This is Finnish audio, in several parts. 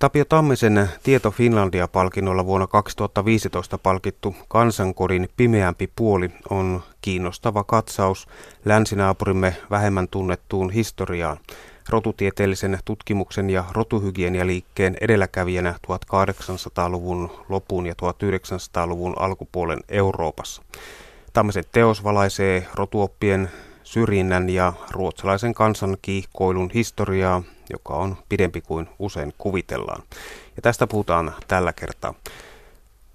Tapio Tammisen Tieto Finlandia-palkinnolla vuonna 2015 palkittu kansankodin pimeämpi puoli on kiinnostava katsaus länsinaapurimme vähemmän tunnettuun historiaan. Rotutieteellisen tutkimuksen ja rotuhygienialiikkeen edelläkävijänä 1800-luvun lopun ja 1900-luvun alkupuolen Euroopassa. Tammisen teos valaisee rotuoppien syrjinnän ja ruotsalaisen kansan kiihkoilun historiaa, joka on pidempi kuin usein kuvitellaan. Ja tästä puhutaan tällä kertaa.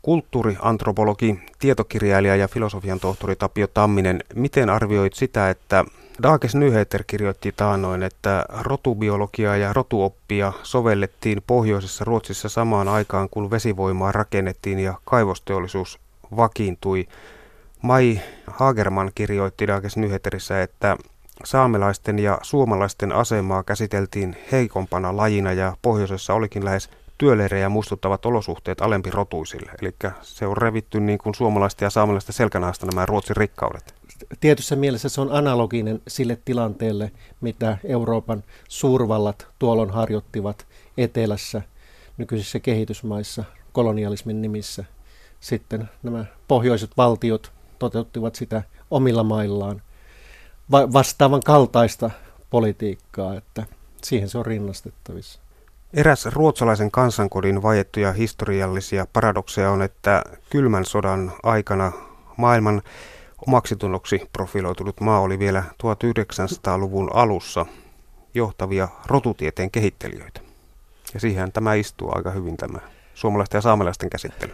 Kulttuuriantropologi, tietokirjailija ja filosofian tohtori Tapio Tamminen, miten arvioit sitä, että Dages Nyheter kirjoitti taanoin, että rotubiologiaa ja rotuoppia sovellettiin pohjoisessa Ruotsissa samaan aikaan, kun vesivoimaa rakennettiin ja kaivosteollisuus vakiintui. Mai Hagerman kirjoitti Dages Nyheterissä, että saamelaisten ja suomalaisten asemaa käsiteltiin heikompana lajina ja pohjoisessa olikin lähes työleirejä muistuttavat olosuhteet alempi rotuisille. Eli se on revitty niin kuin suomalaisten ja saamelaisten selkänahasta nämä Ruotsin rikkaudet. Tietyssä mielessä se on analoginen sille tilanteelle, mitä Euroopan suurvallat tuolloin harjoittivat etelässä nykyisissä kehitysmaissa kolonialismin nimissä. Sitten nämä pohjoiset valtiot toteuttivat sitä omilla maillaan va- vastaavan kaltaista politiikkaa, että siihen se on rinnastettavissa. Eräs ruotsalaisen kansankodin vajettuja historiallisia paradokseja on, että kylmän sodan aikana maailman omaksi tunnoksi profiloitunut maa oli vielä 1900-luvun alussa johtavia rotutieteen kehittelijöitä. Ja siihen tämä istuu aika hyvin tämä suomalaisten ja saamelaisten käsittely.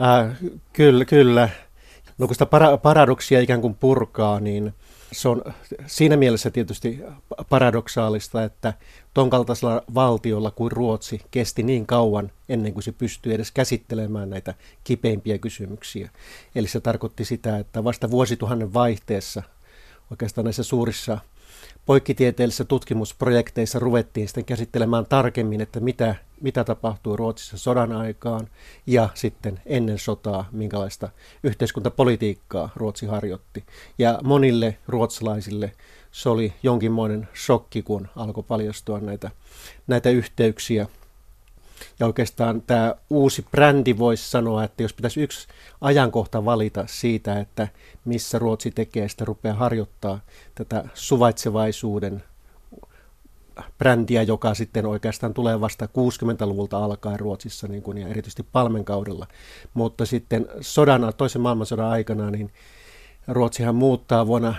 Äh, kyllä, kyllä. No kun sitä para- paradoksia ikään kuin purkaa, niin se on siinä mielessä tietysti paradoksaalista, että ton kaltaisella valtiolla kuin Ruotsi kesti niin kauan ennen kuin se pystyi edes käsittelemään näitä kipeimpiä kysymyksiä. Eli se tarkoitti sitä, että vasta vuosituhannen vaihteessa oikeastaan näissä suurissa poikkitieteellisissä tutkimusprojekteissa ruvettiin sitten käsittelemään tarkemmin, että mitä, mitä tapahtuu Ruotsissa sodan aikaan ja sitten ennen sotaa, minkälaista yhteiskuntapolitiikkaa Ruotsi harjoitti. Ja monille ruotsalaisille se oli jonkinmoinen shokki, kun alkoi paljastua näitä, näitä yhteyksiä ja oikeastaan tämä uusi brändi voisi sanoa, että jos pitäisi yksi ajankohta valita siitä, että missä Ruotsi tekee, sitä rupeaa harjoittaa tätä suvaitsevaisuuden brändiä, joka sitten oikeastaan tulee vasta 60-luvulta alkaen Ruotsissa niin kuin, ja erityisesti Palmen kaudella. Mutta sitten sodan, toisen maailmansodan aikana niin Ruotsihan muuttaa vuonna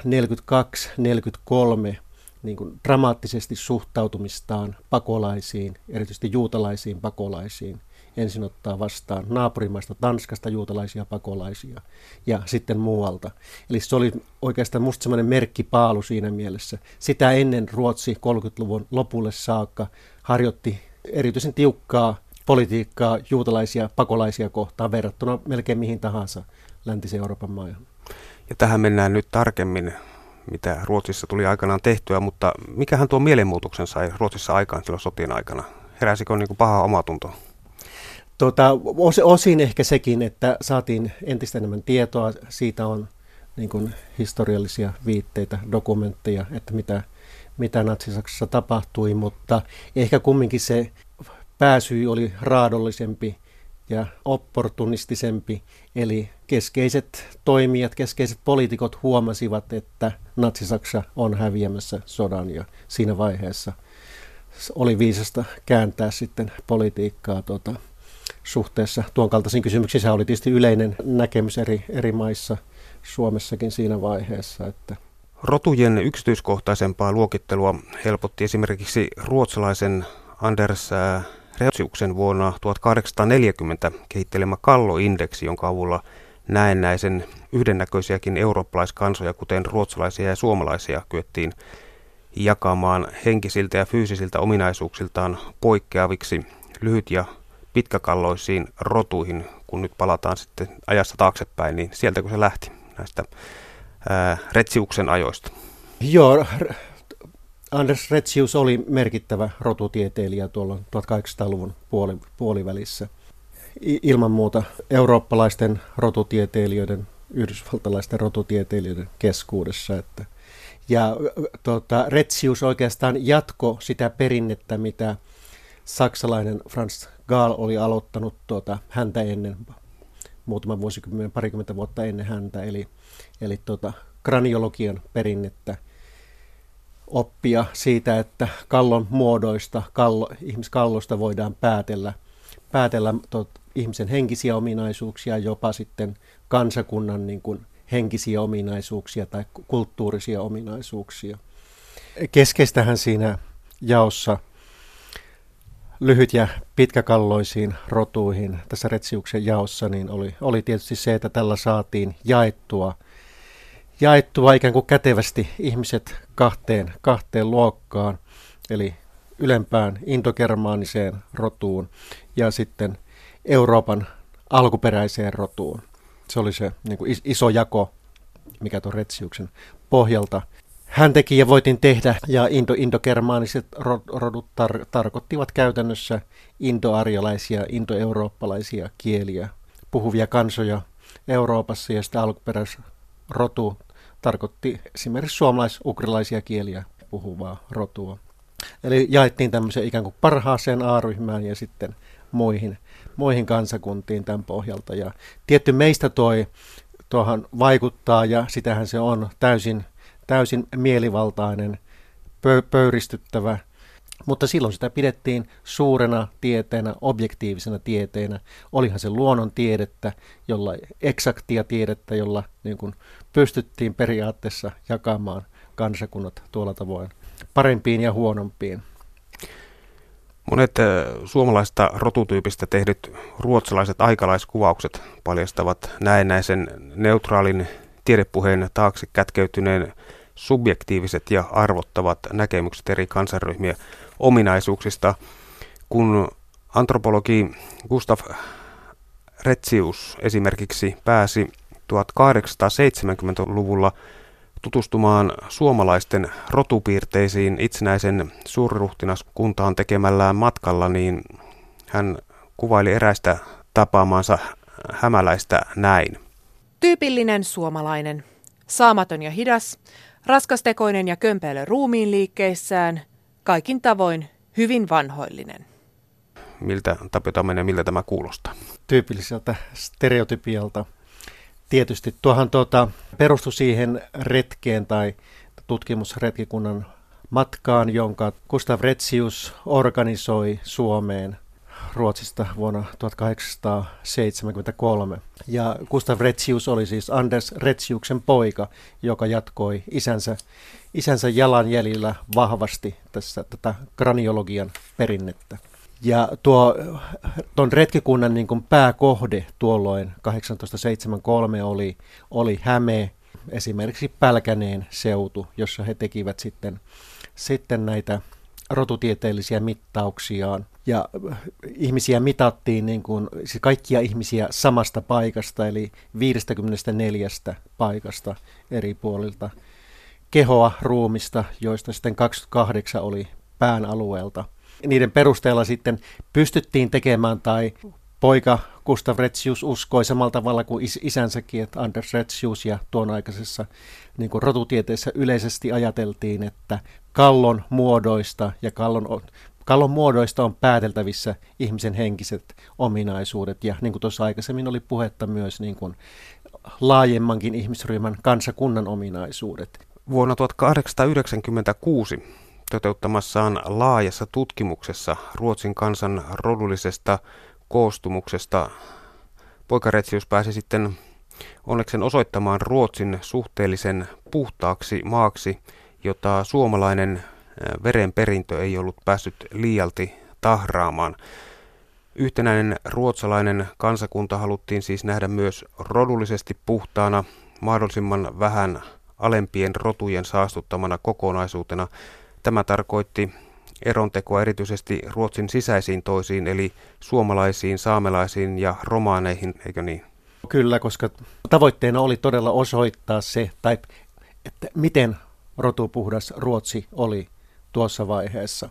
1942-1943 niin kuin dramaattisesti suhtautumistaan pakolaisiin, erityisesti juutalaisiin pakolaisiin. Ensin ottaa vastaan naapurimaista Tanskasta juutalaisia pakolaisia ja sitten muualta. Eli se oli oikeastaan musta semmoinen merkkipaalu siinä mielessä. Sitä ennen Ruotsi 30-luvun lopulle saakka harjoitti erityisen tiukkaa politiikkaa juutalaisia pakolaisia kohtaan verrattuna melkein mihin tahansa läntisen Euroopan maahan. Ja tähän mennään nyt tarkemmin mitä Ruotsissa tuli aikanaan tehtyä, mutta mikähän tuo mielenmuutoksen sai Ruotsissa aikaan silloin sotien aikana? Heräsikö niin kuin paha omatunto? Tota, os, osin ehkä sekin, että saatiin entistä enemmän tietoa. Siitä on niin kuin historiallisia viitteitä, dokumentteja, että mitä, mitä Natsi-Saksassa tapahtui, mutta ehkä kumminkin se pääsy oli raadollisempi ja opportunistisempi, eli keskeiset toimijat, keskeiset poliitikot huomasivat, että Natsi-Saksa on häviämässä sodan ja siinä vaiheessa oli viisasta kääntää sitten politiikkaa tuota, suhteessa tuon kaltaisiin kysymyksiin. Se oli tietysti yleinen näkemys eri, eri maissa, Suomessakin siinä vaiheessa. Että Rotujen yksityiskohtaisempaa luokittelua helpotti esimerkiksi ruotsalaisen Anders Retsiuksen vuonna 1840 kehittelemä kalloindeksi, jonka avulla näennäisen yhdennäköisiäkin eurooppalaiskansoja, kuten ruotsalaisia ja suomalaisia, kyettiin jakamaan henkisiltä ja fyysisiltä ominaisuuksiltaan poikkeaviksi lyhyt- ja pitkäkalloisiin rotuihin, kun nyt palataan sitten ajassa taaksepäin, niin sieltä kun se lähti näistä ää, Retsiuksen ajoista. Joo, Anders Retsius oli merkittävä rotutieteilijä tuolla 1800-luvun puoli, puolivälissä. Ilman muuta eurooppalaisten rotutieteilijöiden, yhdysvaltalaisten rotutieteilijöiden keskuudessa. Että. Ja tota, Retsius oikeastaan jatko sitä perinnettä, mitä saksalainen Franz Gaal oli aloittanut tuota, häntä ennen, muutama vuosikymmen, parikymmentä vuotta ennen häntä, eli, eli tuota, kraniologian perinnettä, oppia siitä, että kallon muodoista, kallo, ihmiskallosta voidaan päätellä, päätellä tuot, ihmisen henkisiä ominaisuuksia, jopa sitten kansakunnan niin kuin, henkisiä ominaisuuksia tai kulttuurisia ominaisuuksia. Keskeistähän siinä jaossa lyhyt- ja pitkäkalloisiin rotuihin tässä Retsiuksen jaossa niin oli, oli tietysti se, että tällä saatiin jaettua, jaettua ikään kuin kätevästi ihmiset kahteen, kahteen luokkaan, eli ylempään indogermaaniseen rotuun ja sitten Euroopan alkuperäiseen rotuun. Se oli se niin kuin iso jako, mikä tuon Retsiuksen pohjalta hän teki ja voitin tehdä, ja indo, indogermaaniset rodut tar- tarkoittivat käytännössä indoarjalaisia, indoeurooppalaisia kieliä puhuvia kansoja Euroopassa, ja sitä alkuperäisrotu tarkoitti esimerkiksi suomalais-ukrilaisia kieliä puhuvaa rotua. Eli jaettiin tämmöisen ikään kuin parhaaseen A-ryhmään ja sitten muihin, muihin kansakuntiin tämän pohjalta. Ja tietty meistä toi tuohan vaikuttaa ja sitähän se on täysin täysin mielivaltainen, pö- pöyristyttävä, mutta silloin sitä pidettiin suurena tieteenä, objektiivisena tieteenä. Olihan se luonnon tiedettä, jolla eksaktia tiedettä, jolla niin kuin pystyttiin periaatteessa jakamaan kansakunnat tuolla tavoin parempiin ja huonompiin. Monet eh, suomalaista rotutyypistä tehdyt ruotsalaiset aikalaiskuvaukset paljastavat näennäisen neutraalin tiedepuheen taakse kätkeytyneen subjektiiviset ja arvottavat näkemykset eri kansanryhmien ominaisuuksista, kun antropologi Gustav Retsius esimerkiksi pääsi 1870-luvulla tutustumaan suomalaisten rotupiirteisiin itsenäisen suurruhtinaskuntaan tekemällään matkalla, niin hän kuvaili eräistä tapaamaansa hämäläistä näin. Tyypillinen suomalainen. Saamaton ja hidas, raskastekoinen ja kömpeilö ruumiin liikkeissään, kaikin tavoin hyvin vanhoillinen. Miltä Tapio menee, miltä tämä kuulostaa? Tyypilliseltä stereotypialta. Tietysti tuohan tuota, perustui siihen retkeen tai tutkimusretkikunnan matkaan, jonka Gustav Retsius organisoi Suomeen Ruotsista vuonna 1873. Ja Gustav Retsius oli siis Anders Retsiuksen poika, joka jatkoi isänsä, isänsä jalanjäljillä vahvasti tässä tätä kraniologian perinnettä. Ja tuo, tuon retkikunnan niin kuin pääkohde tuolloin 1873 oli, oli Häme, esimerkiksi Pälkäneen seutu, jossa he tekivät sitten, sitten näitä rotutieteellisiä mittauksiaan. Ja äh, ihmisiä mitattiin niin kuin, siis kaikkia ihmisiä samasta paikasta, eli 54 paikasta eri puolilta kehoa ruumista, joista sitten 28 oli pään alueelta. Niiden perusteella sitten pystyttiin tekemään tai poika Gustav Retsius uskoi samalla tavalla kuin is- isänsäkin, että Anders Retsius ja tuon aikaisessa niin kuin rotutieteessä yleisesti ajateltiin, että kallon muodoista ja kallon, kallon muodoista on pääteltävissä ihmisen henkiset ominaisuudet. Ja niin kuin tuossa aikaisemmin oli puhetta myös niin kuin laajemmankin ihmisryhmän kansakunnan ominaisuudet. Vuonna 1896 toteuttamassaan laajassa tutkimuksessa Ruotsin kansan rodullisesta koostumuksesta poikaretsius pääsi sitten onneksen osoittamaan Ruotsin suhteellisen puhtaaksi maaksi, jota suomalainen verenperintö ei ollut päässyt liialti tahraamaan. Yhtenäinen ruotsalainen kansakunta haluttiin siis nähdä myös rodullisesti puhtaana, mahdollisimman vähän alempien rotujen saastuttamana kokonaisuutena. Tämä tarkoitti erontekoa erityisesti Ruotsin sisäisiin toisiin, eli suomalaisiin, saamelaisiin ja romaaneihin, eikö niin? Kyllä, koska tavoitteena oli todella osoittaa se, tai että miten rotupuhdas Ruotsi oli tuossa vaiheessa.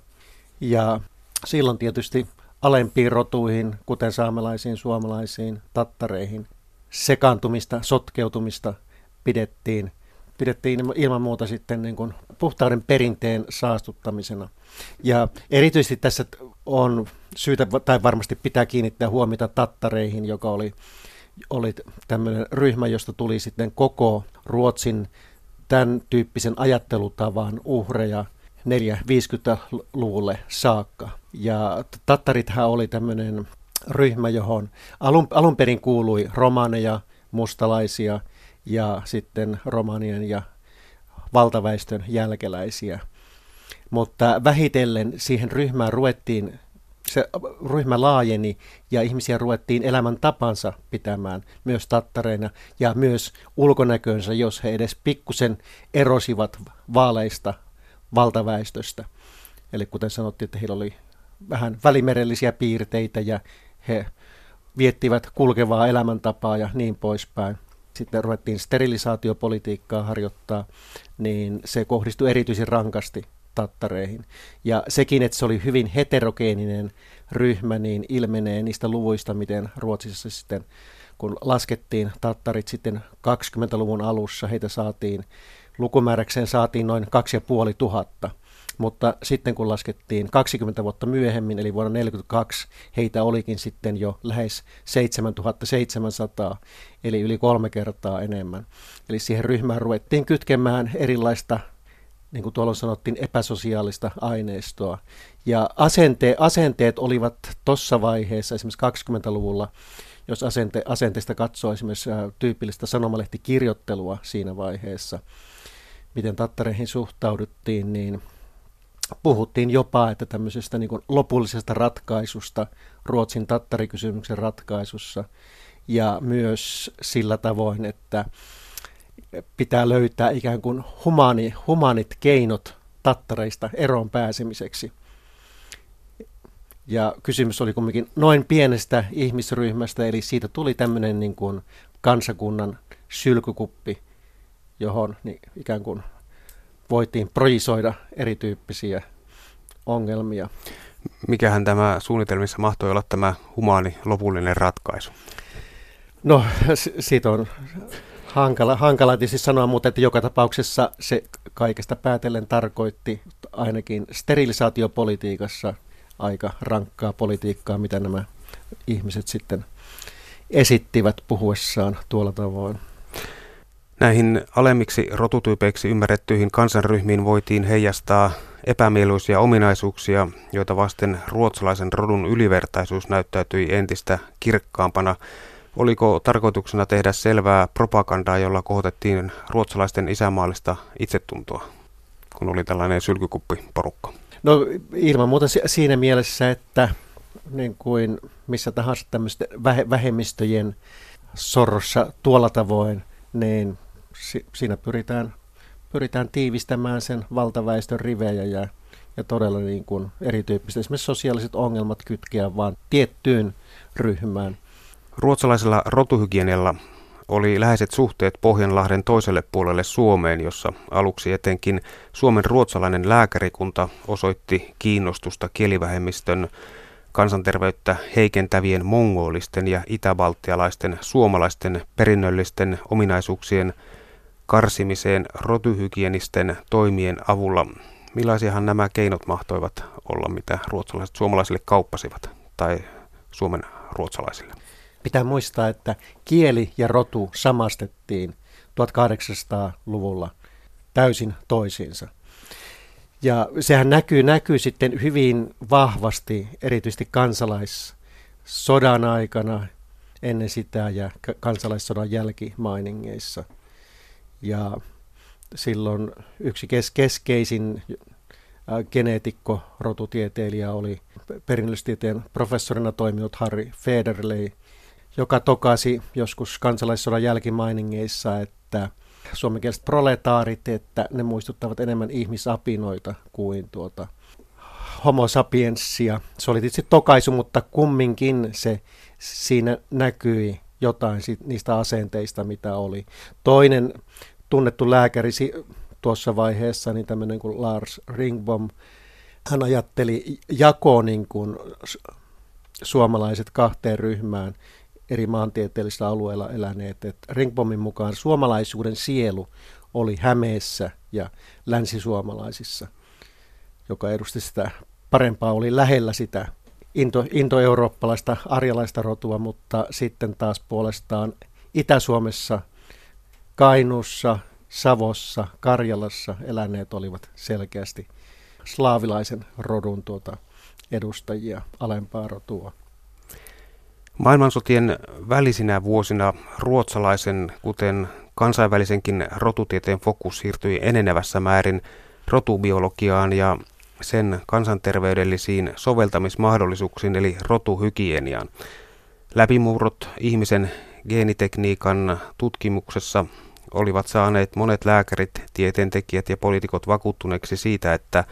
Ja silloin tietysti alempiin rotuihin, kuten saamelaisiin, suomalaisiin, tattareihin, sekaantumista, sotkeutumista pidettiin pidettiin ilman muuta sitten niin kuin puhtauden perinteen saastuttamisena. Ja erityisesti tässä on syytä, tai varmasti pitää kiinnittää huomiota tattareihin, joka oli, oli tämmöinen ryhmä, josta tuli sitten koko Ruotsin tämän tyyppisen ajattelutavan uhreja 450-luvulle saakka. Ja tattarithan oli tämmöinen ryhmä, johon alun, alun perin kuului romaneja, mustalaisia ja sitten romanien ja valtaväestön jälkeläisiä. Mutta vähitellen siihen ryhmään ruvettiin, se ryhmä laajeni ja ihmisiä ruvettiin elämän tapansa pitämään myös tattareina ja myös ulkonäkönsä, jos he edes pikkusen erosivat vaaleista valtaväestöstä. Eli kuten sanottiin, että heillä oli vähän välimerellisiä piirteitä ja he viettivät kulkevaa elämäntapaa ja niin poispäin. Sitten ruvettiin sterilisaatiopolitiikkaa harjoittaa, niin se kohdistui erityisen rankasti tattareihin. Ja sekin, että se oli hyvin heterogeeninen ryhmä, niin ilmenee niistä luvuista, miten Ruotsissa sitten, kun laskettiin tattarit sitten 20-luvun alussa, heitä saatiin, lukumääräkseen saatiin noin 2500 mutta sitten kun laskettiin 20 vuotta myöhemmin, eli vuonna 1942, heitä olikin sitten jo lähes 7700, eli yli kolme kertaa enemmän. Eli siihen ryhmään ruvettiin kytkemään erilaista niin kuin tuolla sanottiin, epäsosiaalista aineistoa. Ja asente, asenteet olivat tuossa vaiheessa, esimerkiksi 20-luvulla, jos asente, asenteesta katsoo esimerkiksi tyypillistä sanomalehtikirjoittelua siinä vaiheessa, miten tattareihin suhtauduttiin, niin puhuttiin jopa, että tämmöisestä niin lopullisesta ratkaisusta Ruotsin tattarikysymyksen ratkaisussa ja myös sillä tavoin, että pitää löytää ikään kuin humani, humanit keinot tattareista eroon pääsemiseksi. Ja kysymys oli kumminkin noin pienestä ihmisryhmästä, eli siitä tuli tämmöinen niin kuin kansakunnan sylkykuppi, johon niin ikään kuin voitiin projisoida erityyppisiä ongelmia. Mikähän tämä suunnitelmissa mahtoi olla tämä humaani lopullinen ratkaisu? No, siitä on hankala, hankala tietysti sanoa, mutta että joka tapauksessa se kaikesta päätellen tarkoitti ainakin sterilisaatiopolitiikassa aika rankkaa politiikkaa, mitä nämä ihmiset sitten esittivät puhuessaan tuolla tavoin. Näihin alemmiksi rotutyypeiksi ymmärrettyihin kansanryhmiin voitiin heijastaa epämieluisia ominaisuuksia, joita vasten ruotsalaisen rodun ylivertaisuus näyttäytyi entistä kirkkaampana. Oliko tarkoituksena tehdä selvää propagandaa, jolla kohotettiin ruotsalaisten isämaallista itsetuntoa, kun oli tällainen sylkykuppiporukka? No ilman muuta siinä mielessä, että niin kuin missä tahansa tämmöisten vähemmistöjen sorrossa tuolla tavoin, niin si, siinä pyritään, pyritään tiivistämään sen valtaväestön rivejä ja, ja todella niin kuin erityyppiset esimerkiksi sosiaaliset ongelmat kytkeä vaan tiettyyn ryhmään. Ruotsalaisella rotuhygienialla oli läheiset suhteet Pohjanlahden toiselle puolelle Suomeen, jossa aluksi etenkin Suomen ruotsalainen lääkärikunta osoitti kiinnostusta kielivähemmistön kansanterveyttä heikentävien mongolisten ja itäbaltialaisten suomalaisten perinnöllisten ominaisuuksien karsimiseen rotuhygienisten toimien avulla. Millaisiahan nämä keinot mahtoivat olla, mitä ruotsalaiset suomalaisille kauppasivat tai Suomen ruotsalaisille? Pitää muistaa, että kieli ja rotu samastettiin 1800-luvulla täysin toisiinsa. Ja sehän näkyy, näkyy sitten hyvin vahvasti, erityisesti kansalaissodan aikana, ennen sitä ja kansalaissodan jälkimainingeissa – ja silloin yksi kes- keskeisin äh, geneetikko, rotutieteilijä oli perinnöllistieteen professorina toiminut Harry Federley, joka tokasi joskus kansalaissodan jälkimainingeissa, että suomenkieliset proletaarit, että ne muistuttavat enemmän ihmisapinoita kuin tuota homo sapienssia. Se oli tietysti tokaisu, mutta kumminkin se siinä näkyi jotain niistä asenteista, mitä oli. Toinen tunnettu lääkäri tuossa vaiheessa, niin tämmöinen kuin Lars Ringbom, hän ajatteli jakoa niin kuin suomalaiset kahteen ryhmään, eri maantieteellisillä alueilla eläneet. Et Ringbomin mukaan suomalaisuuden sielu oli Hämeessä ja länsisuomalaisissa, joka edusti sitä parempaa, oli lähellä sitä into, intoeurooppalaista arjalaista rotua, mutta sitten taas puolestaan Itä-Suomessa, Kainuussa, Savossa, Karjalassa eläneet olivat selkeästi slaavilaisen rodun tuota edustajia, alempaa rotua. Maailmansotien välisinä vuosina ruotsalaisen, kuten kansainvälisenkin rotutieteen fokus siirtyi enenevässä määrin rotubiologiaan ja sen kansanterveydellisiin soveltamismahdollisuuksiin eli rotuhygieniaan. Läpimurrot ihmisen geenitekniikan tutkimuksessa olivat saaneet monet lääkärit, tieteentekijät ja poliitikot vakuuttuneeksi siitä, että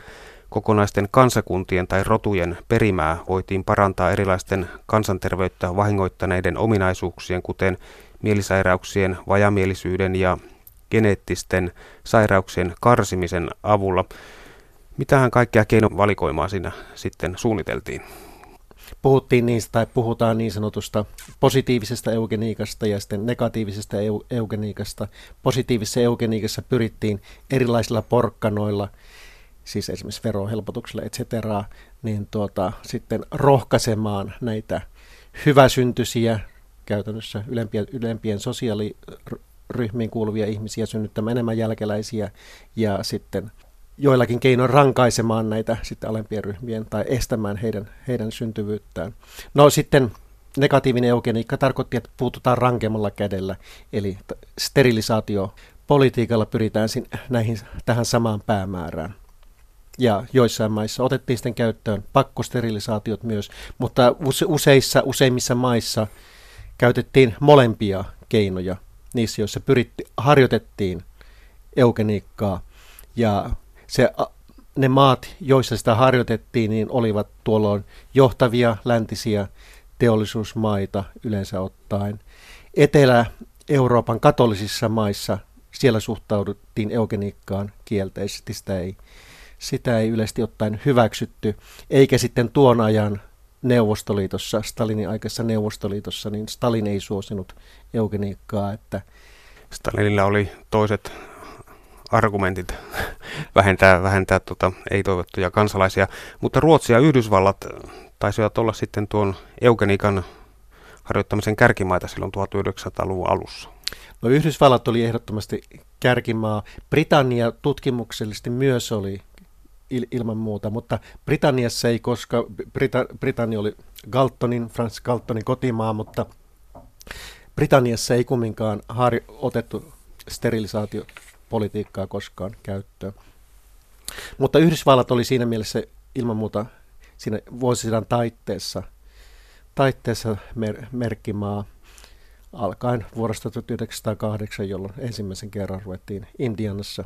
kokonaisten kansakuntien tai rotujen perimää voitiin parantaa erilaisten kansanterveyttä vahingoittaneiden ominaisuuksien, kuten mielisairauksien, vajamielisyyden ja geneettisten sairauksien karsimisen avulla. Mitähän kaikkea keinovalikoimaa siinä sitten suunniteltiin? Puhuttiin niistä tai puhutaan niin sanotusta positiivisesta eugeniikasta ja sitten negatiivisesta eu- eugeniikasta. Positiivisessa eugeniikassa pyrittiin erilaisilla porkkanoilla, siis esimerkiksi verohelpotuksella, et cetera, niin tuota, sitten rohkaisemaan näitä hyväsyntyisiä, käytännössä ylempien, ylempien sosiaaliryhmiin kuuluvia ihmisiä synnyttämään enemmän jälkeläisiä ja sitten joillakin keinoin rankaisemaan näitä sitten alempien ryhmien tai estämään heidän, heidän syntyvyyttään. No sitten negatiivinen eugeniikka tarkoitti, että puututaan rankemmalla kädellä, eli sterilisaatio politiikalla pyritään näihin, tähän samaan päämäärään. Ja joissain maissa otettiin sitten käyttöön pakkosterilisaatiot myös, mutta useissa, useimmissa maissa käytettiin molempia keinoja niissä, joissa pyritti, harjoitettiin eugeniikkaa ja se, ne maat, joissa sitä harjoitettiin, niin olivat tuolloin johtavia läntisiä teollisuusmaita yleensä ottaen. Etelä-Euroopan katolisissa maissa siellä suhtauduttiin eugeniikkaan kielteisesti, sitä ei, sitä ei yleisesti ottaen hyväksytty, eikä sitten tuon ajan Neuvostoliitossa, Stalinin aikaisessa Neuvostoliitossa, niin Stalin ei suosinut eugeniikkaa, että Stalinilla oli toiset argumentit vähentää, vähentää tota, ei-toivottuja kansalaisia. Mutta Ruotsi ja Yhdysvallat taisivat olla sitten tuon eugenikan harjoittamisen kärkimaita silloin 1900-luvun alussa. No Yhdysvallat oli ehdottomasti kärkimaa. Britannia tutkimuksellisesti myös oli il- ilman muuta, mutta Britanniassa ei, koska Brita- Britannia oli Galtonin, Frans Galtonin kotimaa, mutta Britanniassa ei kumminkaan har- otettu sterilisaatio politiikkaa koskaan käyttöön. Mutta Yhdysvallat oli siinä mielessä ilman muuta siinä vuosisadan taitteessa, taitteessa mer- merkkimaa alkaen vuodesta 1908, jolloin ensimmäisen kerran ruvettiin Indianassa,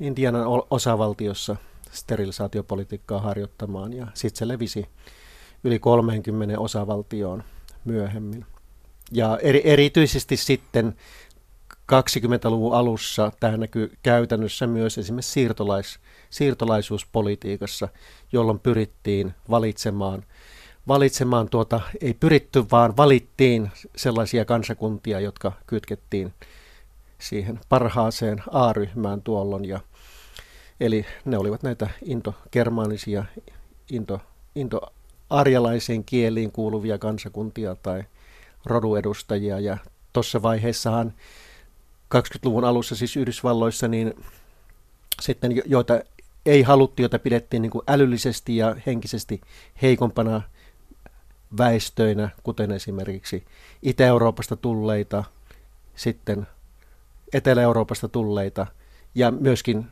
Indianan osavaltiossa sterilisaatiopolitiikkaa harjoittamaan ja sitten se levisi yli 30 osavaltioon myöhemmin. Ja eri, erityisesti sitten 20-luvun alussa tämä näkyy käytännössä myös esimerkiksi siirtolais, siirtolaisuuspolitiikassa, jolloin pyrittiin valitsemaan, valitsemaan tuota, ei pyritty, vaan valittiin sellaisia kansakuntia, jotka kytkettiin siihen parhaaseen A-ryhmään tuolloin. Ja, eli ne olivat näitä intogermaanisia, into, intoarjalaisiin kieliin kuuluvia kansakuntia tai roduedustajia. Ja tuossa vaiheessahan 20-luvun alussa siis Yhdysvalloissa, niin sitten joita ei haluttu, joita pidettiin niin kuin älyllisesti ja henkisesti heikompana väestöinä, kuten esimerkiksi Itä-Euroopasta tulleita, sitten Etelä-Euroopasta tulleita ja myöskin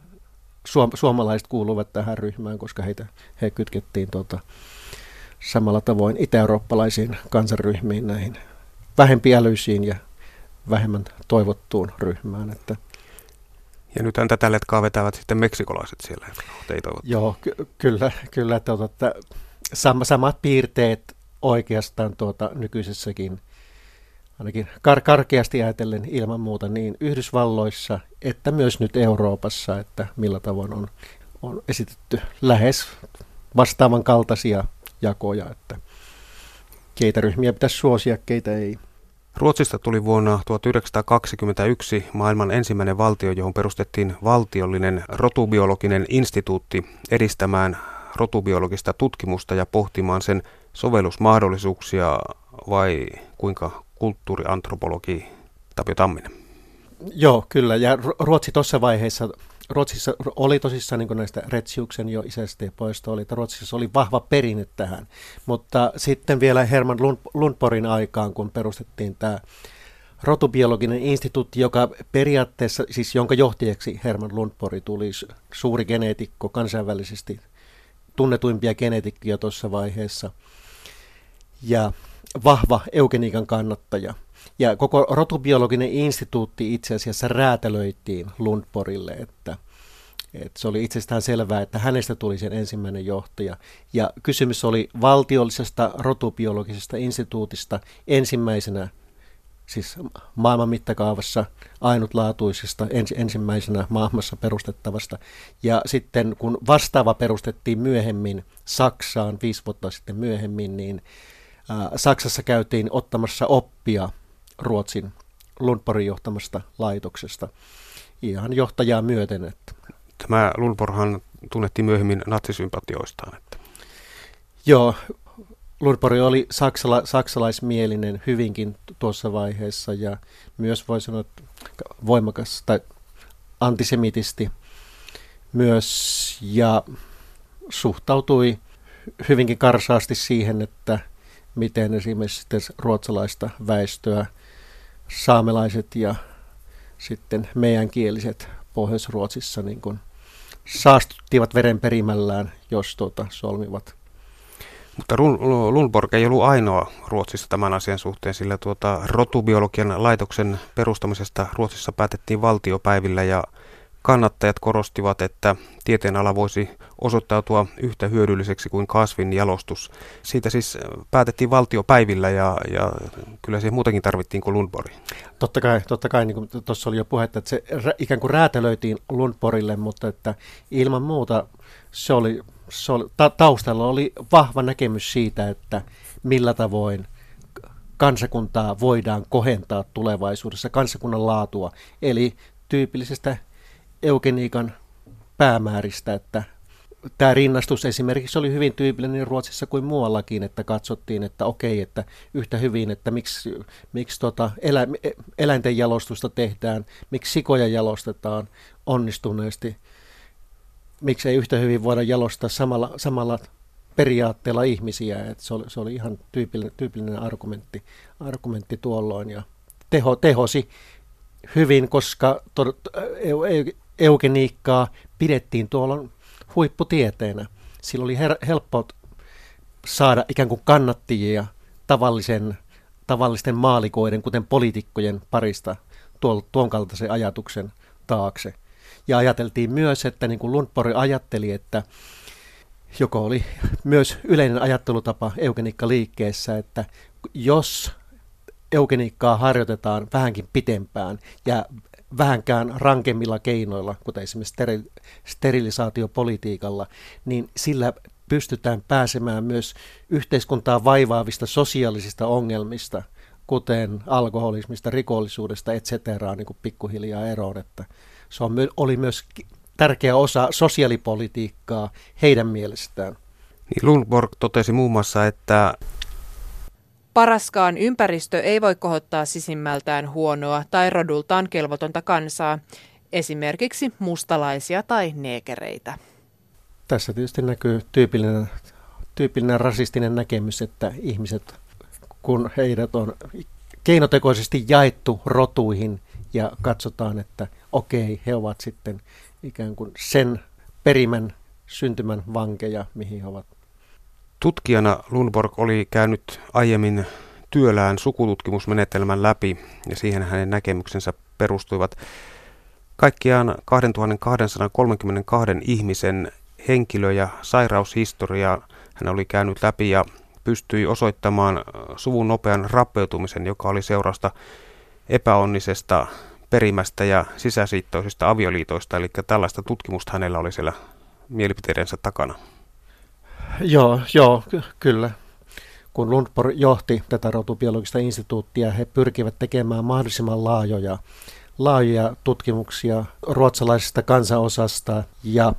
suom- suomalaiset kuuluvat tähän ryhmään, koska heitä, he kytkettiin tuota, samalla tavoin itä-eurooppalaisiin kansanryhmiin näihin vähempiälyisiin ja vähemmän toivottuun ryhmään. Että ja nythän tätä letkaa vetävät sitten meksikolaiset siellä, ei Joo, ky- kyllä, kyllä että, tuota, että sam- samat piirteet oikeastaan tuota, nykyisessäkin, ainakin kar- karkeasti ajatellen ilman muuta niin Yhdysvalloissa, että myös nyt Euroopassa, että millä tavoin on, on esitetty lähes vastaavan kaltaisia jakoja, että keitä ryhmiä pitäisi suosia, keitä ei. Ruotsista tuli vuonna 1921 maailman ensimmäinen valtio, johon perustettiin valtiollinen rotubiologinen instituutti edistämään rotubiologista tutkimusta ja pohtimaan sen sovellusmahdollisuuksia vai kuinka kulttuuriantropologi Tapio Tamminen? Joo, kyllä. Ja Ruotsi tuossa vaiheessa, Ruotsissa oli tosissaan niin näistä Retsiuksen jo isästä ja poista oli, että Ruotsissa oli vahva perinne tähän. Mutta sitten vielä Herman Lundporin aikaan, kun perustettiin tämä rotubiologinen instituutti, joka periaatteessa, siis jonka johtajaksi Herman Lundpori tuli suuri geneetikko, kansainvälisesti tunnetuimpia geneetikkoja tuossa vaiheessa ja vahva eugeniikan kannattaja – ja koko rotubiologinen instituutti itse asiassa räätälöitiin Lundporille, että, että se oli itsestään selvää, että hänestä tuli sen ensimmäinen johtaja. Ja kysymys oli valtiollisesta rotubiologisesta instituutista ensimmäisenä, siis maailman mittakaavassa ainutlaatuisesta ens, ensimmäisenä maailmassa perustettavasta. Ja sitten kun vastaava perustettiin myöhemmin Saksaan, viisi vuotta sitten myöhemmin, niin Saksassa käytiin ottamassa oppia Ruotsin Lundborgin johtamasta laitoksesta ihan johtajaa myöten. Että. Tämä Lundborghan tunnettiin myöhemmin natsisympatioistaan. Että. Joo, Lundborg oli saksala, saksalaismielinen hyvinkin tuossa vaiheessa ja myös voi sanoa että voimakas tai antisemitisti myös ja suhtautui hyvinkin karsaasti siihen, että miten esimerkiksi ruotsalaista väestöä – saamelaiset ja sitten meidänkieliset Pohjois-Ruotsissa niin kuin saastuttivat verenperimällään, jos tuota, solmivat. Mutta Lundborg ei ollut ainoa Ruotsissa tämän asian suhteen, sillä tuota, rotubiologian laitoksen perustamisesta Ruotsissa päätettiin valtiopäivillä ja Kannattajat korostivat, että tieteenala voisi osoittautua yhtä hyödylliseksi kuin kasvin jalostus. Siitä siis päätettiin valtiopäivillä ja, ja kyllä siihen muutenkin tarvittiin kuin Lundborg. Totta kai, totta kai niin kuin tuossa oli jo puhetta, että se ikään kuin räätälöitiin Lundborgille, mutta että ilman muuta se oli, se oli, ta, taustalla oli vahva näkemys siitä, että millä tavoin kansakuntaa voidaan kohentaa tulevaisuudessa, kansakunnan laatua, eli tyypillisestä eugeniikan päämääristä, että tämä rinnastus esimerkiksi oli hyvin tyypillinen Ruotsissa kuin muuallakin, että katsottiin, että okei, että yhtä hyvin, että miksi, miksi tota elä, eläinten jalostusta tehdään, miksi sikoja jalostetaan onnistuneesti, miksi ei yhtä hyvin voida jalostaa samalla, samalla periaatteella ihmisiä. Että se, oli, se oli ihan tyypillinen, tyypillinen argumentti, argumentti tuolloin ja teho, tehosi hyvin, koska to, eugeniikkaa pidettiin tuolla huipputieteenä. Sillä oli her- helppo saada ikään kuin kannattajia tavallisen, tavallisten maalikoiden, kuten poliitikkojen parista tuol, tuon kaltaisen ajatuksen taakse. Ja ajateltiin myös, että niin kuin Lundborg ajatteli, että joko oli myös yleinen ajattelutapa eugeniikka-liikkeessä, että jos eugeniikkaa harjoitetaan vähänkin pitempään ja vähänkään rankemmilla keinoilla, kuten esimerkiksi steril- sterilisaatiopolitiikalla, niin sillä pystytään pääsemään myös yhteiskuntaa vaivaavista sosiaalisista ongelmista, kuten alkoholismista, rikollisuudesta, et cetera, niin kuin pikkuhiljaa eroon. Että se on, oli myös tärkeä osa sosiaalipolitiikkaa heidän mielestään. Niin Lundborg totesi muun muassa, että Paraskaan ympäristö ei voi kohottaa sisimmältään huonoa tai rodultaan kelvotonta kansaa, esimerkiksi mustalaisia tai neekereitä. Tässä tietysti näkyy tyypillinen, tyypillinen rasistinen näkemys, että ihmiset, kun heidät on keinotekoisesti jaettu rotuihin ja katsotaan, että okei, he ovat sitten ikään kuin sen perimän syntymän vankeja, mihin he ovat Tutkijana Lundborg oli käynyt aiemmin työlään sukututkimusmenetelmän läpi ja siihen hänen näkemyksensä perustuivat kaikkiaan 2232 ihmisen henkilö- ja sairaushistoriaa hän oli käynyt läpi ja pystyi osoittamaan suvun nopean rappeutumisen, joka oli seurasta epäonnisesta perimästä ja sisäsiittoisista avioliitoista, eli tällaista tutkimusta hänellä oli siellä mielipiteidensä takana. Joo, joo, ky- kyllä. kun Lundborg johti tätä rotubiologista instituuttia, he pyrkivät tekemään mahdollisimman laajoja, laajoja tutkimuksia ruotsalaisesta kansanosasta ja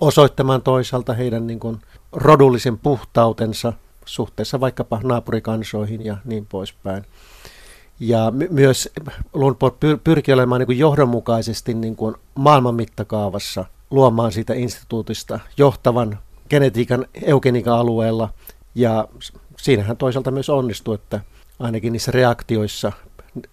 osoittamaan toisaalta heidän niin kuin, rodullisen puhtautensa suhteessa vaikkapa naapurikansoihin ja niin poispäin. Ja my- myös Lundborg pyr- pyrkii olemaan niin kuin johdonmukaisesti niin kuin maailman mittakaavassa luomaan siitä instituutista johtavan genetiikan eugeniikan alueella. Ja siinähän toisaalta myös onnistui, että ainakin niissä reaktioissa,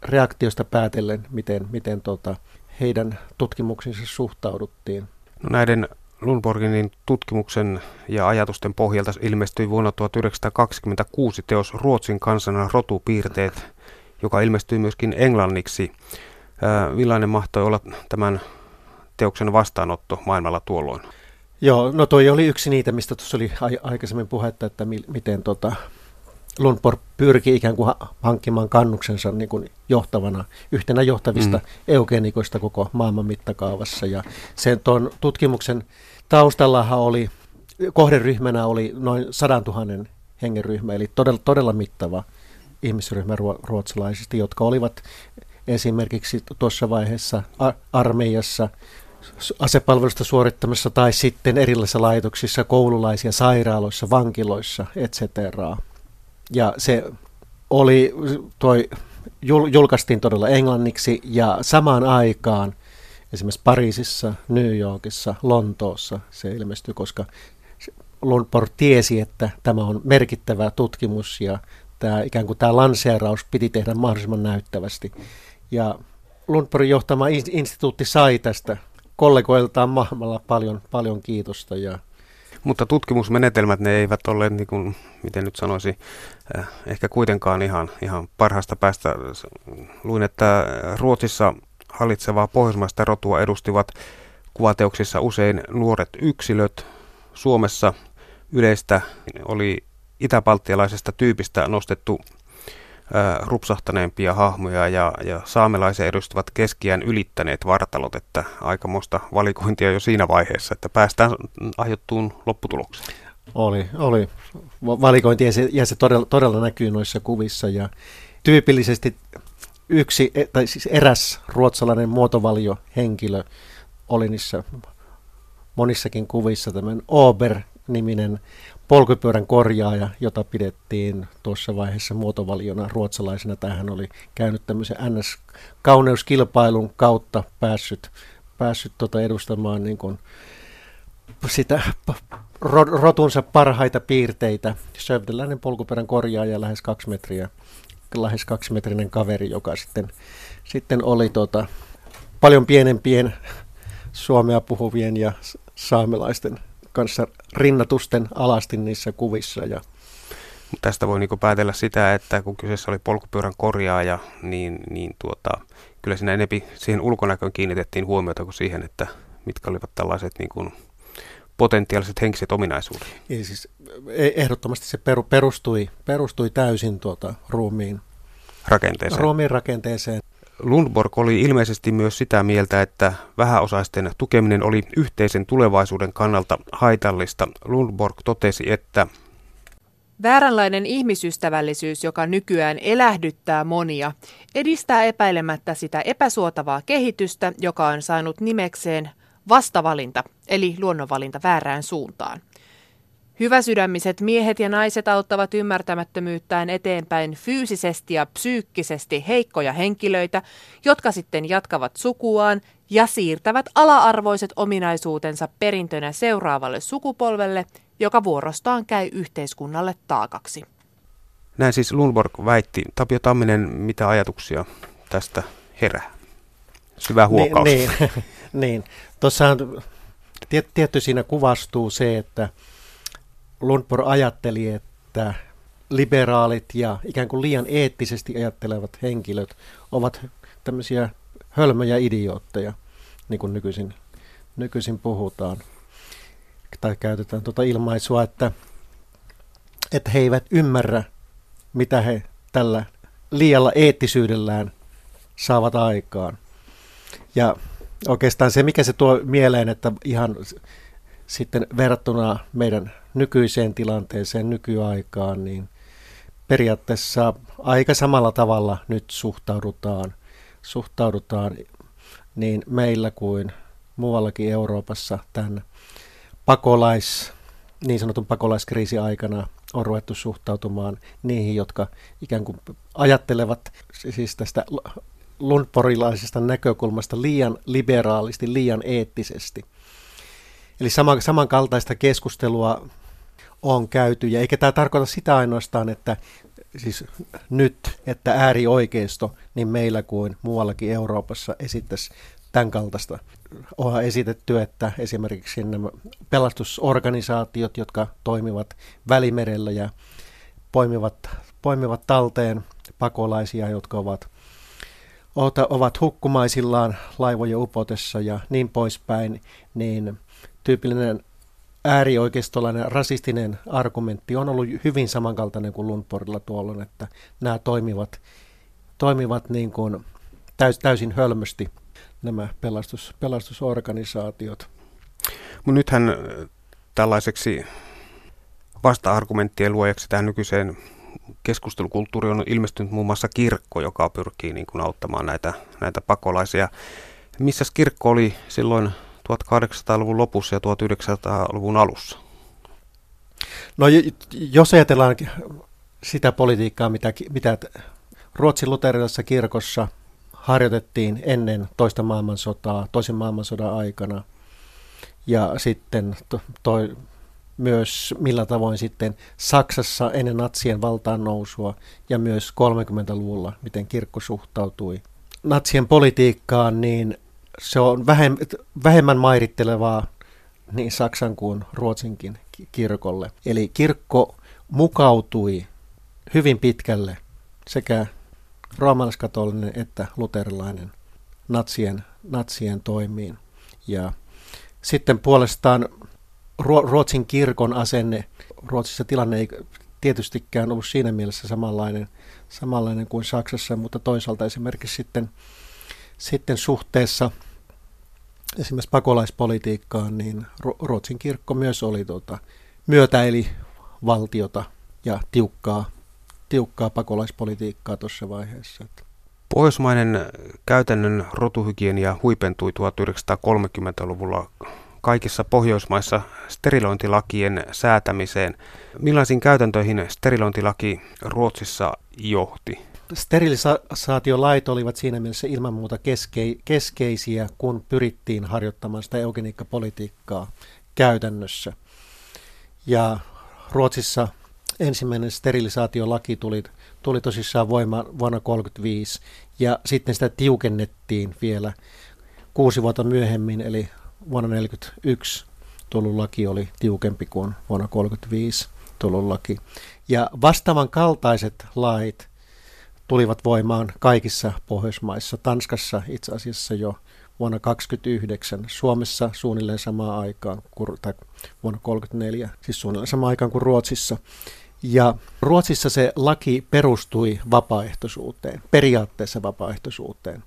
reaktioista päätellen, miten, miten tota, heidän tutkimuksiinsa suhtauduttiin. No näiden Lundborginin tutkimuksen ja ajatusten pohjalta ilmestyi vuonna 1926 teos Ruotsin kansana rotupiirteet, joka ilmestyi myöskin englanniksi. Millainen mahtoi olla tämän teoksen vastaanotto maailmalla tuolloin? Joo, no toi oli yksi niitä, mistä tuossa oli aikaisemmin puhetta, että mi- miten tota, Lundborg pyrki ikään kuin hankkimaan kannuksensa niin kuin johtavana, yhtenä johtavista mm. eugenikoista koko maailman mittakaavassa. Ja sen tuon tutkimuksen taustallahan oli, kohderyhmänä oli noin sadan tuhannen hengenryhmä, eli todella, todella mittava ihmisryhmä ruotsalaisista, jotka olivat esimerkiksi tuossa vaiheessa armeijassa asepalvelusta suorittamassa tai sitten erilaisissa laitoksissa, koululaisia, sairaaloissa, vankiloissa, etc. Ja se oli, toi julkaistiin todella englanniksi ja samaan aikaan esimerkiksi Pariisissa, New Yorkissa, Lontoossa se ilmestyi, koska Lundborg tiesi, että tämä on merkittävä tutkimus ja tämä, ikään kuin tämä lanseeraus piti tehdä mahdollisimman näyttävästi. Ja Lundborgin johtama instituutti sai tästä kollegoiltaan maailmalla paljon, paljon kiitosta. Ja Mutta tutkimusmenetelmät ne eivät ole, niin kuin, miten nyt sanoisi, äh, ehkä kuitenkaan ihan, ihan parhaasta päästä. Luin, että Ruotsissa hallitsevaa pohjoismaista rotua edustivat kuvateoksissa usein nuoret yksilöt. Suomessa yleistä oli itäpalttialaisesta tyypistä nostettu rupsahtaneempia hahmoja ja, ja saamelaisia edustavat keskiään ylittäneet vartalot, että aikamoista valikointia jo siinä vaiheessa, että päästään aiottuun lopputulokseen. Oli, oli valikointi ja se, ja se todella, todella näkyy noissa kuvissa ja tyypillisesti yksi, e, tai siis eräs ruotsalainen muotovaliohenkilö oli niissä monissakin kuvissa tämmöinen Ober-niminen polkupyörän korjaaja, jota pidettiin tuossa vaiheessa muotovaliona ruotsalaisena. Tähän oli käynyt tämmöisen NS-kauneuskilpailun kautta päässyt, päässyt tota edustamaan niin kuin sitä rotunsa parhaita piirteitä. Sövdeläinen polkupyörän korjaaja lähes kaksi metriä, lähes kaksimetrinen kaveri, joka sitten, sitten oli tota, paljon pienempien suomea puhuvien ja saamelaisten kanssa rinnatusten alasti niissä kuvissa. Ja Tästä voi niinku päätellä sitä, että kun kyseessä oli polkupyörän korjaaja, niin, niin tuota, kyllä siinä enempi siihen ulkonäköön kiinnitettiin huomiota kuin siihen, että mitkä olivat tällaiset niin kuin potentiaaliset henkiset ominaisuudet. Eli siis e- ehdottomasti se perustui, perustui täysin tuota ruumiin rakenteeseen. Ruumiin rakenteeseen. Lundborg oli ilmeisesti myös sitä mieltä, että vähäosaisten tukeminen oli yhteisen tulevaisuuden kannalta haitallista. Lundborg totesi, että Vääränlainen ihmisystävällisyys, joka nykyään elähdyttää monia, edistää epäilemättä sitä epäsuotavaa kehitystä, joka on saanut nimekseen vastavalinta, eli luonnonvalinta väärään suuntaan. Hyväsydämiset miehet ja naiset auttavat ymmärtämättömyyttään eteenpäin fyysisesti ja psyykkisesti heikkoja henkilöitä, jotka sitten jatkavat sukuaan ja siirtävät ala-arvoiset ominaisuutensa perintönä seuraavalle sukupolvelle, joka vuorostaan käy yhteiskunnalle taakaksi. Näin siis Lundborg väitti. Tapio Tamminen, mitä ajatuksia tästä herää? Syvä huokaus. Niin, niin, niin. tuossahan tietty siinä kuvastuu se, että Lundborg ajatteli, että liberaalit ja ikään kuin liian eettisesti ajattelevat henkilöt ovat tämmöisiä hölmöjä idiootteja, niin kuin nykyisin, nykyisin puhutaan. Tai käytetään tuota ilmaisua, että, että he eivät ymmärrä, mitä he tällä liialla eettisyydellään saavat aikaan. Ja oikeastaan se, mikä se tuo mieleen, että ihan sitten verrattuna meidän nykyiseen tilanteeseen, nykyaikaan, niin periaatteessa aika samalla tavalla nyt suhtaudutaan, suhtaudutaan niin meillä kuin muuallakin Euroopassa tämän pakolais, niin sanotun pakolaiskriisi aikana on ruvettu suhtautumaan niihin, jotka ikään kuin ajattelevat siis tästä lundporilaisesta näkökulmasta liian liberaalisti, liian eettisesti. Eli sama, samankaltaista keskustelua on käyty, ja eikä tämä tarkoita sitä ainoastaan, että siis nyt, että äärioikeisto niin meillä kuin muuallakin Euroopassa esittäisi tämän kaltaista. Onhan esitetty, että esimerkiksi nämä pelastusorganisaatiot, jotka toimivat Välimerellä ja poimivat, poimivat talteen pakolaisia, jotka ovat, ovat hukkumaisillaan laivojen upotessa ja niin poispäin, niin tyypillinen äärioikeistolainen rasistinen argumentti on ollut hyvin samankaltainen kuin Lundborgilla tuolloin, että nämä toimivat, toimivat niin kuin täys, täysin hölmösti nämä pelastus, pelastusorganisaatiot. Mutta nythän äh, tällaiseksi vasta-argumenttien luojaksi tähän nykyiseen keskustelukulttuuriin on ilmestynyt muun muassa kirkko, joka pyrkii niin kuin auttamaan näitä, näitä pakolaisia. Missä kirkko oli silloin 1800-luvun lopussa ja 1900-luvun alussa? No jos ajatellaan sitä politiikkaa, mitä, mitä Ruotsin luterilaisessa kirkossa harjoitettiin ennen toista maailmansotaa, toisen maailmansodan aikana, ja sitten to, toi, myös millä tavoin sitten Saksassa ennen natsien valtaan nousua ja myös 30-luvulla, miten kirkko suhtautui natsien politiikkaan, niin se on vähemmän mairittelevaa niin Saksan kuin Ruotsinkin kirkolle. Eli kirkko mukautui hyvin pitkälle sekä roomalaiskatolinen että luterilainen natsien, natsien toimiin. Ja sitten puolestaan Ruotsin kirkon asenne, Ruotsissa tilanne ei tietystikään ollut siinä mielessä samanlainen, samanlainen kuin Saksassa, mutta toisaalta esimerkiksi sitten sitten suhteessa esimerkiksi pakolaispolitiikkaan, niin Ruotsin kirkko myös oli tuota, myötäili valtiota ja tiukkaa, tiukkaa pakolaispolitiikkaa tuossa vaiheessa. Pohjoismainen käytännön rotuhygienia huipentui 1930-luvulla kaikissa Pohjoismaissa sterilointilakien säätämiseen. Millaisiin käytäntöihin sterilointilaki Ruotsissa johti? Sterilisaatiolait olivat siinä mielessä ilman muuta keske, keskeisiä, kun pyrittiin harjoittamaan sitä eugeniikkapolitiikkaa käytännössä. Ja Ruotsissa ensimmäinen sterilisaatiolaki tuli, tuli tosissaan voimaan vuonna 1935 ja sitten sitä tiukennettiin vielä kuusi vuotta myöhemmin, eli vuonna 1941 tullut laki oli tiukempi kuin vuonna 1935 tullut laki. Ja vastaavan kaltaiset lait – tulivat voimaan kaikissa Pohjoismaissa. Tanskassa itse asiassa jo vuonna 1929, Suomessa suunnilleen samaan aikaan, tai vuonna 1934, siis suunnilleen samaan aikaan kuin Ruotsissa. Ja Ruotsissa se laki perustui vapaaehtoisuuteen, periaatteessa vapaaehtoisuuteen.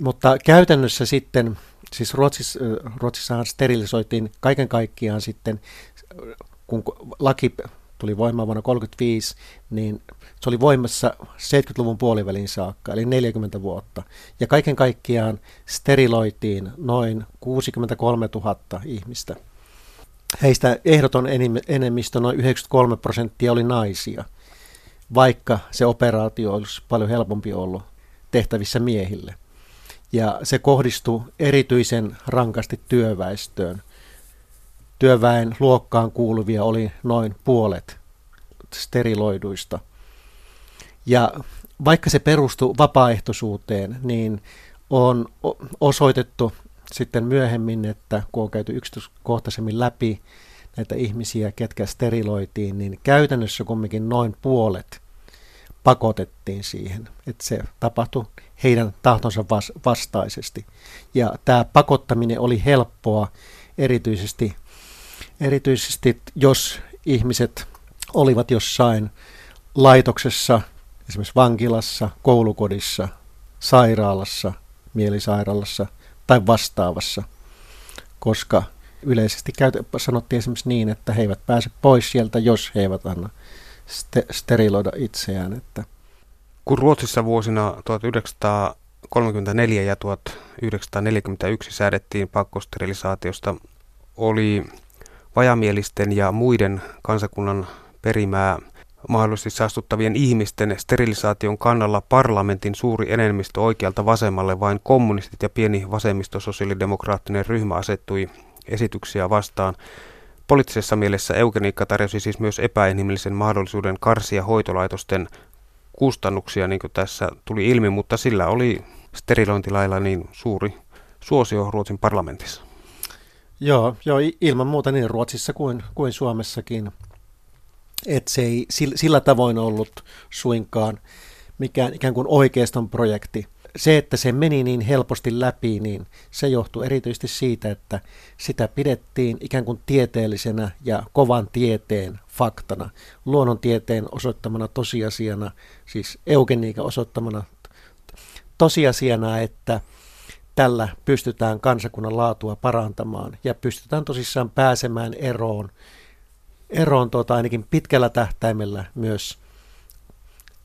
Mutta käytännössä sitten, siis Ruotsissa, Ruotsissahan sterilisoitiin kaiken kaikkiaan sitten, kun laki tuli voimaan vuonna 1935, niin se oli voimassa 70-luvun puolivälin saakka, eli 40 vuotta. Ja kaiken kaikkiaan steriloitiin noin 63 000 ihmistä. Heistä ehdoton enemmistö, noin 93 prosenttia, oli naisia, vaikka se operaatio olisi paljon helpompi ollut tehtävissä miehille. Ja se kohdistui erityisen rankasti työväestöön. Työväen luokkaan kuuluvia oli noin puolet steriloiduista – ja vaikka se perustuu vapaaehtoisuuteen, niin on osoitettu sitten myöhemmin, että kun on käyty yksityiskohtaisemmin läpi näitä ihmisiä, ketkä steriloitiin, niin käytännössä kumminkin noin puolet pakotettiin siihen, että se tapahtui heidän tahtonsa vastaisesti. Ja tämä pakottaminen oli helppoa erityisesti, erityisesti jos ihmiset olivat jossain laitoksessa esimerkiksi vankilassa, koulukodissa, sairaalassa, mielisairaalassa tai vastaavassa, koska yleisesti sanottiin esimerkiksi niin, että he eivät pääse pois sieltä, jos he eivät anna ste- steriloida itseään. Että. Kun Ruotsissa vuosina 1934 ja 1941 säädettiin pakkosterilisaatiosta, oli vajamielisten ja muiden kansakunnan perimää mahdollisesti saastuttavien ihmisten sterilisaation kannalla parlamentin suuri enemmistö oikealta vasemmalle, vain kommunistit ja pieni vasemmisto sosiaalidemokraattinen ryhmä asettui esityksiä vastaan. Poliittisessa mielessä eugeniikka tarjosi siis myös epäinhimillisen mahdollisuuden karsia hoitolaitosten kustannuksia, niin kuin tässä tuli ilmi, mutta sillä oli sterilointilailla niin suuri suosio Ruotsin parlamentissa. Joo, joo ilman muuta niin Ruotsissa kuin, kuin Suomessakin. Että se ei sillä tavoin ollut suinkaan mikään ikään kuin oikeiston projekti. Se, että se meni niin helposti läpi, niin se johtui erityisesti siitä, että sitä pidettiin ikään kuin tieteellisenä ja kovan tieteen faktana, luonnontieteen osoittamana tosiasiana, siis eugeniikan osoittamana tosiasiana, että tällä pystytään kansakunnan laatua parantamaan ja pystytään tosissaan pääsemään eroon, eroon tuota, ainakin pitkällä tähtäimellä myös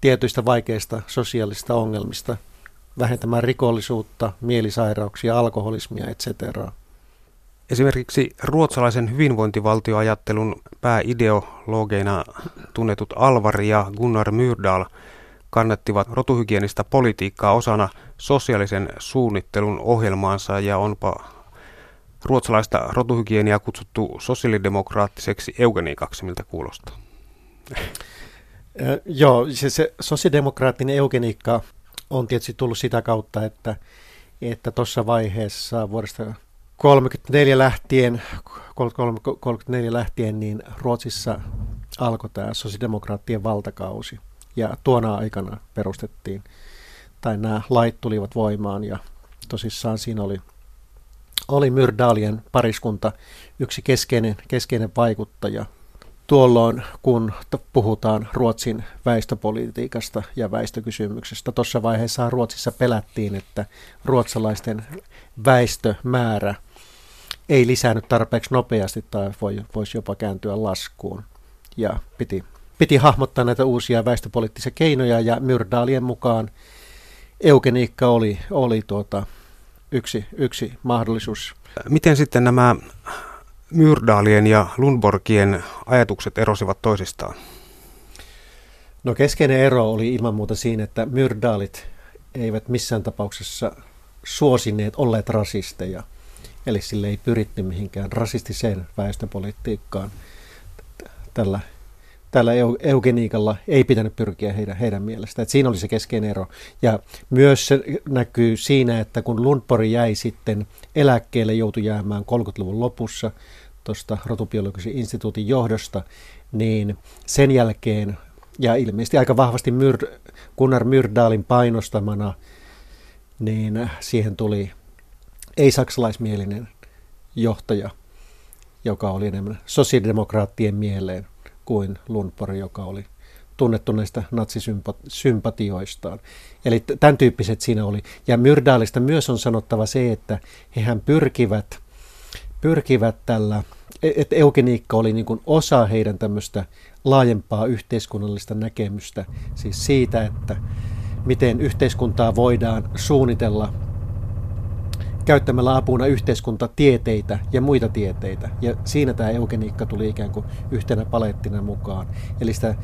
tietyistä vaikeista sosiaalisista ongelmista, vähentämään rikollisuutta, mielisairauksia, alkoholismia, etc. Esimerkiksi ruotsalaisen hyvinvointivaltioajattelun pääideologeina tunnetut Alvari ja Gunnar Myrdal – kannattivat rotuhygienistä politiikkaa osana sosiaalisen suunnittelun ohjelmaansa ja onpa ruotsalaista rotuhygieniaa kutsuttu sosiaalidemokraattiseksi eugeniikaksi, miltä kuulostaa. Joo, se, se sosiaalidemokraattinen eugeniikka on tietysti tullut sitä kautta, että että vaiheessa vuodesta 34 lähtien, 34 lähtien niin Ruotsissa alkoi tämä sosiaalidemokraattien valtakausi ja tuona aikana perustettiin, tai nämä lait tulivat voimaan ja tosissaan siinä oli, oli Myrdalien pariskunta yksi keskeinen, keskeinen vaikuttaja tuolloin, kun puhutaan Ruotsin väestöpolitiikasta ja väestökysymyksestä. Tuossa vaiheessa Ruotsissa pelättiin, että ruotsalaisten väestömäärä ei lisännyt tarpeeksi nopeasti tai voi, voisi jopa kääntyä laskuun. Ja piti piti hahmottaa näitä uusia väestöpoliittisia keinoja ja Myrdalien mukaan eugeniikka oli, oli tuota, yksi, yksi mahdollisuus. Miten sitten nämä Myrdalien ja Lundborgien ajatukset erosivat toisistaan? No keskeinen ero oli ilman muuta siinä, että Myrdalit eivät missään tapauksessa suosineet olleet rasisteja. Eli sille ei pyritty mihinkään rasistiseen väestöpolitiikkaan tällä tällä eugeniikalla ei pitänyt pyrkiä heidän, heidän mielestään. Että siinä oli se keskeinen ero. Ja myös se näkyy siinä, että kun Lundborg jäi sitten eläkkeelle, joutui jäämään 30-luvun lopussa tuosta rotubiologisen instituutin johdosta, niin sen jälkeen, ja ilmeisesti aika vahvasti Myr, Gunnar Myrdalin painostamana, niin siihen tuli ei-saksalaismielinen johtaja, joka oli enemmän sosiaalidemokraattien mieleen kuin Lundborg, joka oli tunnettu näistä natsisympatioistaan. Eli tämän tyyppiset siinä oli. Ja Myrdaalista myös on sanottava se, että hehän pyrkivät, pyrkivät tällä, e-, että eugeniikka oli niin kuin osa heidän tämmöistä laajempaa yhteiskunnallista näkemystä, siis siitä, että miten yhteiskuntaa voidaan suunnitella käyttämällä apuna yhteiskuntatieteitä ja muita tieteitä. Ja siinä tämä eugeniikka tuli ikään kuin yhtenä palettina mukaan. Eli sitä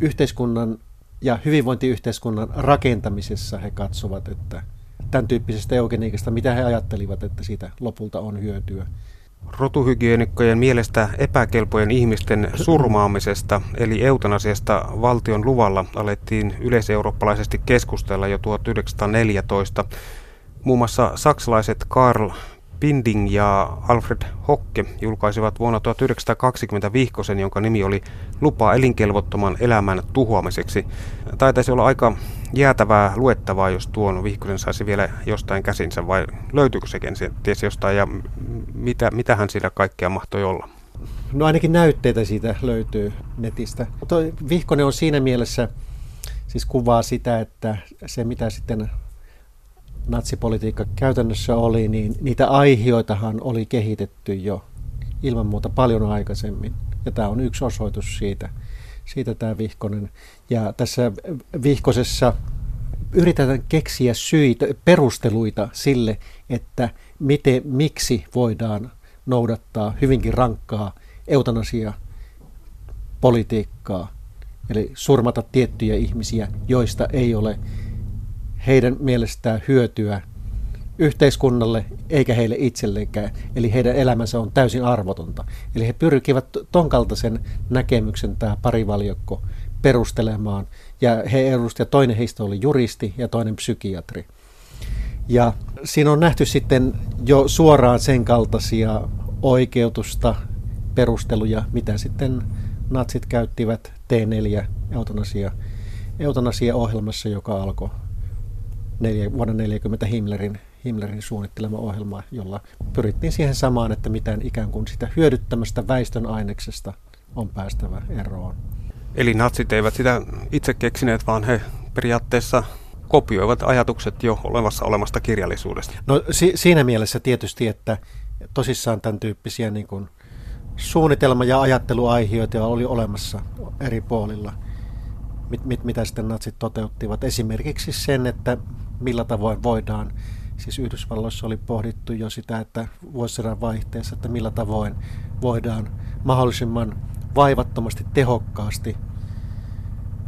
yhteiskunnan ja hyvinvointiyhteiskunnan rakentamisessa he katsovat, että tämän tyyppisestä eugeniikasta, mitä he ajattelivat, että siitä lopulta on hyötyä. Rotuhygienikkojen mielestä epäkelpojen ihmisten surmaamisesta eli eutanasiasta valtion luvalla alettiin yleiseurooppalaisesti keskustella jo 1914. Muun muassa saksalaiset Karl Binding ja Alfred Hocke julkaisivat vuonna 1920 vihkosen, jonka nimi oli Lupa elinkelvottoman elämän tuhoamiseksi. Taitaisi olla aika jäätävää luettavaa, jos tuon vihkosen saisi vielä jostain käsinsä, vai löytyykö sekin ties jostain, ja mitä, mitähän sillä kaikkea mahtoi olla? No ainakin näytteitä siitä löytyy netistä. Vihkonen on siinä mielessä, siis kuvaa sitä, että se mitä sitten natsipolitiikka käytännössä oli, niin niitä aihioitahan oli kehitetty jo ilman muuta paljon aikaisemmin. Ja tämä on yksi osoitus siitä, siitä tämä Vihkonen. Ja tässä Vihkosessa yritetään keksiä syitä, perusteluita sille, että miten, miksi voidaan noudattaa hyvinkin rankkaa eutanasia politiikkaa, eli surmata tiettyjä ihmisiä, joista ei ole heidän mielestään hyötyä yhteiskunnalle eikä heille itsellekään. Eli heidän elämänsä on täysin arvotonta. Eli he pyrkivät ton kaltaisen näkemyksen tämä parivaljokko perustelemaan. Ja he edustivat, toinen heistä oli juristi ja toinen psykiatri. Ja siinä on nähty sitten jo suoraan sen kaltaisia oikeutusta, perusteluja, mitä sitten natsit käyttivät T4 eutanasia, eutanasia-ohjelmassa, joka alkoi neljä, vuonna 40 Himmlerin, Himmlerin suunnittelema ohjelma, jolla pyrittiin siihen samaan, että mitään ikään kuin sitä hyödyttämästä väistön aineksesta on päästävä eroon. Eli natsit eivät sitä itse keksineet, vaan he periaatteessa kopioivat ajatukset jo olemassa olemasta kirjallisuudesta. No si- siinä mielessä tietysti, että tosissaan tämän tyyppisiä niin kuin suunnitelma- ja ajatteluaiheita oli olemassa eri puolilla, mit, mit, mitä sitten natsit toteuttivat. Esimerkiksi sen, että millä tavoin voidaan, siis Yhdysvalloissa oli pohdittu jo sitä, että vuosisadan vaihteessa, että millä tavoin voidaan mahdollisimman vaivattomasti, tehokkaasti,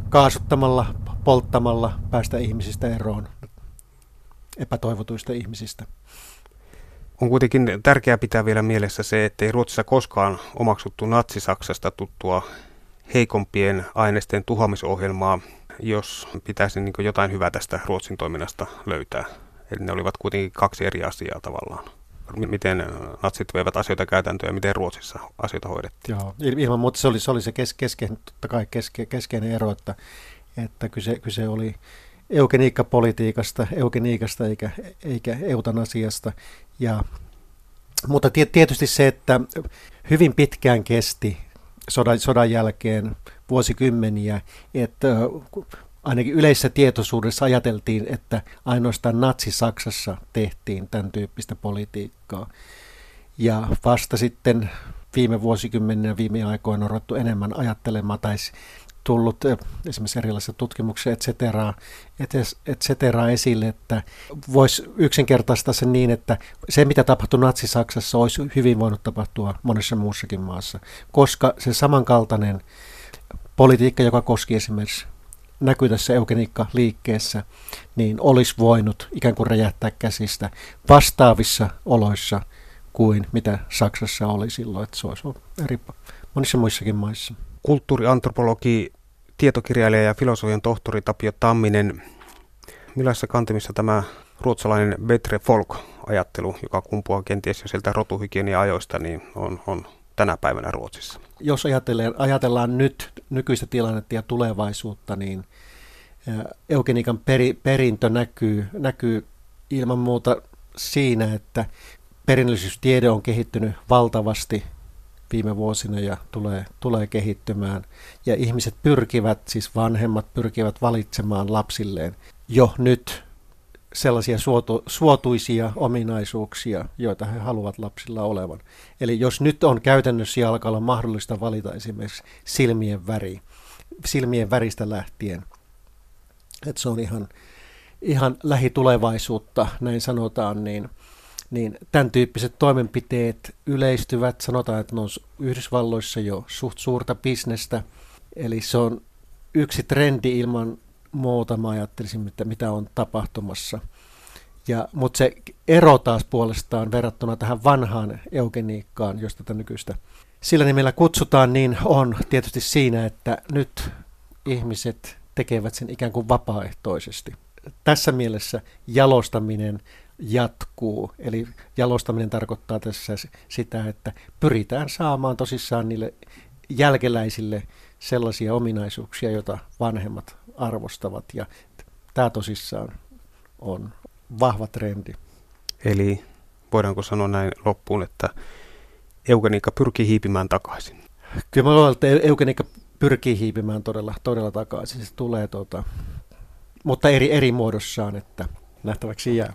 kaasuttamalla, polttamalla päästä ihmisistä eroon, epätoivotuista ihmisistä. On kuitenkin tärkeää pitää vielä mielessä se, ettei Ruotsissa koskaan omaksuttu Natsi-Saksasta tuttua heikompien aineisten tuhoamisohjelmaa, jos pitäisi niin jotain hyvää tästä Ruotsin toiminnasta löytää. Eli ne olivat kuitenkin kaksi eri asiaa tavallaan. Miten natsit veivät asioita käytäntöön ja miten Ruotsissa asioita hoidettiin. Joo, ilman muuta se oli se, oli se kes, keskeinen, totta kai keske, keskeinen ero, että, että kyse, kyse oli eugeniikkapolitiikasta, eugeniikasta eikä, eikä eutanasiasta. Ja, mutta tietysti se, että hyvin pitkään kesti sodan, sodan jälkeen vuosikymmeniä, että ainakin yleisessä tietoisuudessa ajateltiin, että ainoastaan Natsi-Saksassa tehtiin tämän tyyppistä politiikkaa. Ja vasta sitten viime vuosikymmeninä, viime aikoina on ruvettu enemmän ajattelemaan tai tullut eh, esimerkiksi erilaisissa tutkimuksissa, et cetera, et cetera esille, että voisi yksinkertaistaa sen niin, että se mitä tapahtui Natsi-Saksassa olisi hyvin voinut tapahtua monessa muussakin maassa, koska se samankaltainen politiikka, joka koski esimerkiksi näkyy tässä eugeniikka-liikkeessä, niin olisi voinut ikään kuin räjähtää käsistä vastaavissa oloissa kuin mitä Saksassa oli silloin, että se olisi eri monissa muissakin maissa kulttuuriantropologi, tietokirjailija ja filosofian tohtori Tapio Tamminen. Millaisessa kantimissa tämä ruotsalainen Betre Folk-ajattelu, joka kumpuaa kenties jo sieltä rotuhygienia-ajoista, niin on, on tänä päivänä Ruotsissa? Jos ajatellaan, ajatellaan nyt nykyistä tilannetta ja tulevaisuutta, niin eugeniikan peri, perintö näkyy, näkyy ilman muuta siinä, että perinnöllisyystiede on kehittynyt valtavasti viime vuosina ja tulee, tulee kehittymään. Ja ihmiset pyrkivät, siis vanhemmat pyrkivät valitsemaan lapsilleen jo nyt sellaisia suotu, suotuisia ominaisuuksia, joita he haluavat lapsilla olevan. Eli jos nyt on käytännössä alkaa mahdollista valita esimerkiksi silmien väri, silmien väristä lähtien, että se on ihan, ihan lähitulevaisuutta, näin sanotaan, niin – niin tämän tyyppiset toimenpiteet yleistyvät. Sanotaan, että ne on Yhdysvalloissa jo suht suurta bisnestä. Eli se on yksi trendi ilman muuta, mä ajattelisin, että mitä on tapahtumassa. Ja, mutta se ero taas puolestaan verrattuna tähän vanhaan eugeniikkaan, josta tätä nykyistä sillä nimellä kutsutaan, niin on tietysti siinä, että nyt ihmiset tekevät sen ikään kuin vapaaehtoisesti. Tässä mielessä jalostaminen jatkuu. Eli jalostaminen tarkoittaa tässä sitä, että pyritään saamaan tosissaan niille jälkeläisille sellaisia ominaisuuksia, joita vanhemmat arvostavat. Ja tämä tosissaan on vahva trendi. Eli voidaanko sanoa näin loppuun, että eugeniikka pyrkii hiipimään takaisin? Kyllä mä luulen, että eugeniikka pyrkii hiipimään todella, todella takaisin. Se tulee tuota, mutta eri, eri muodossaan, että nähtäväksi jää.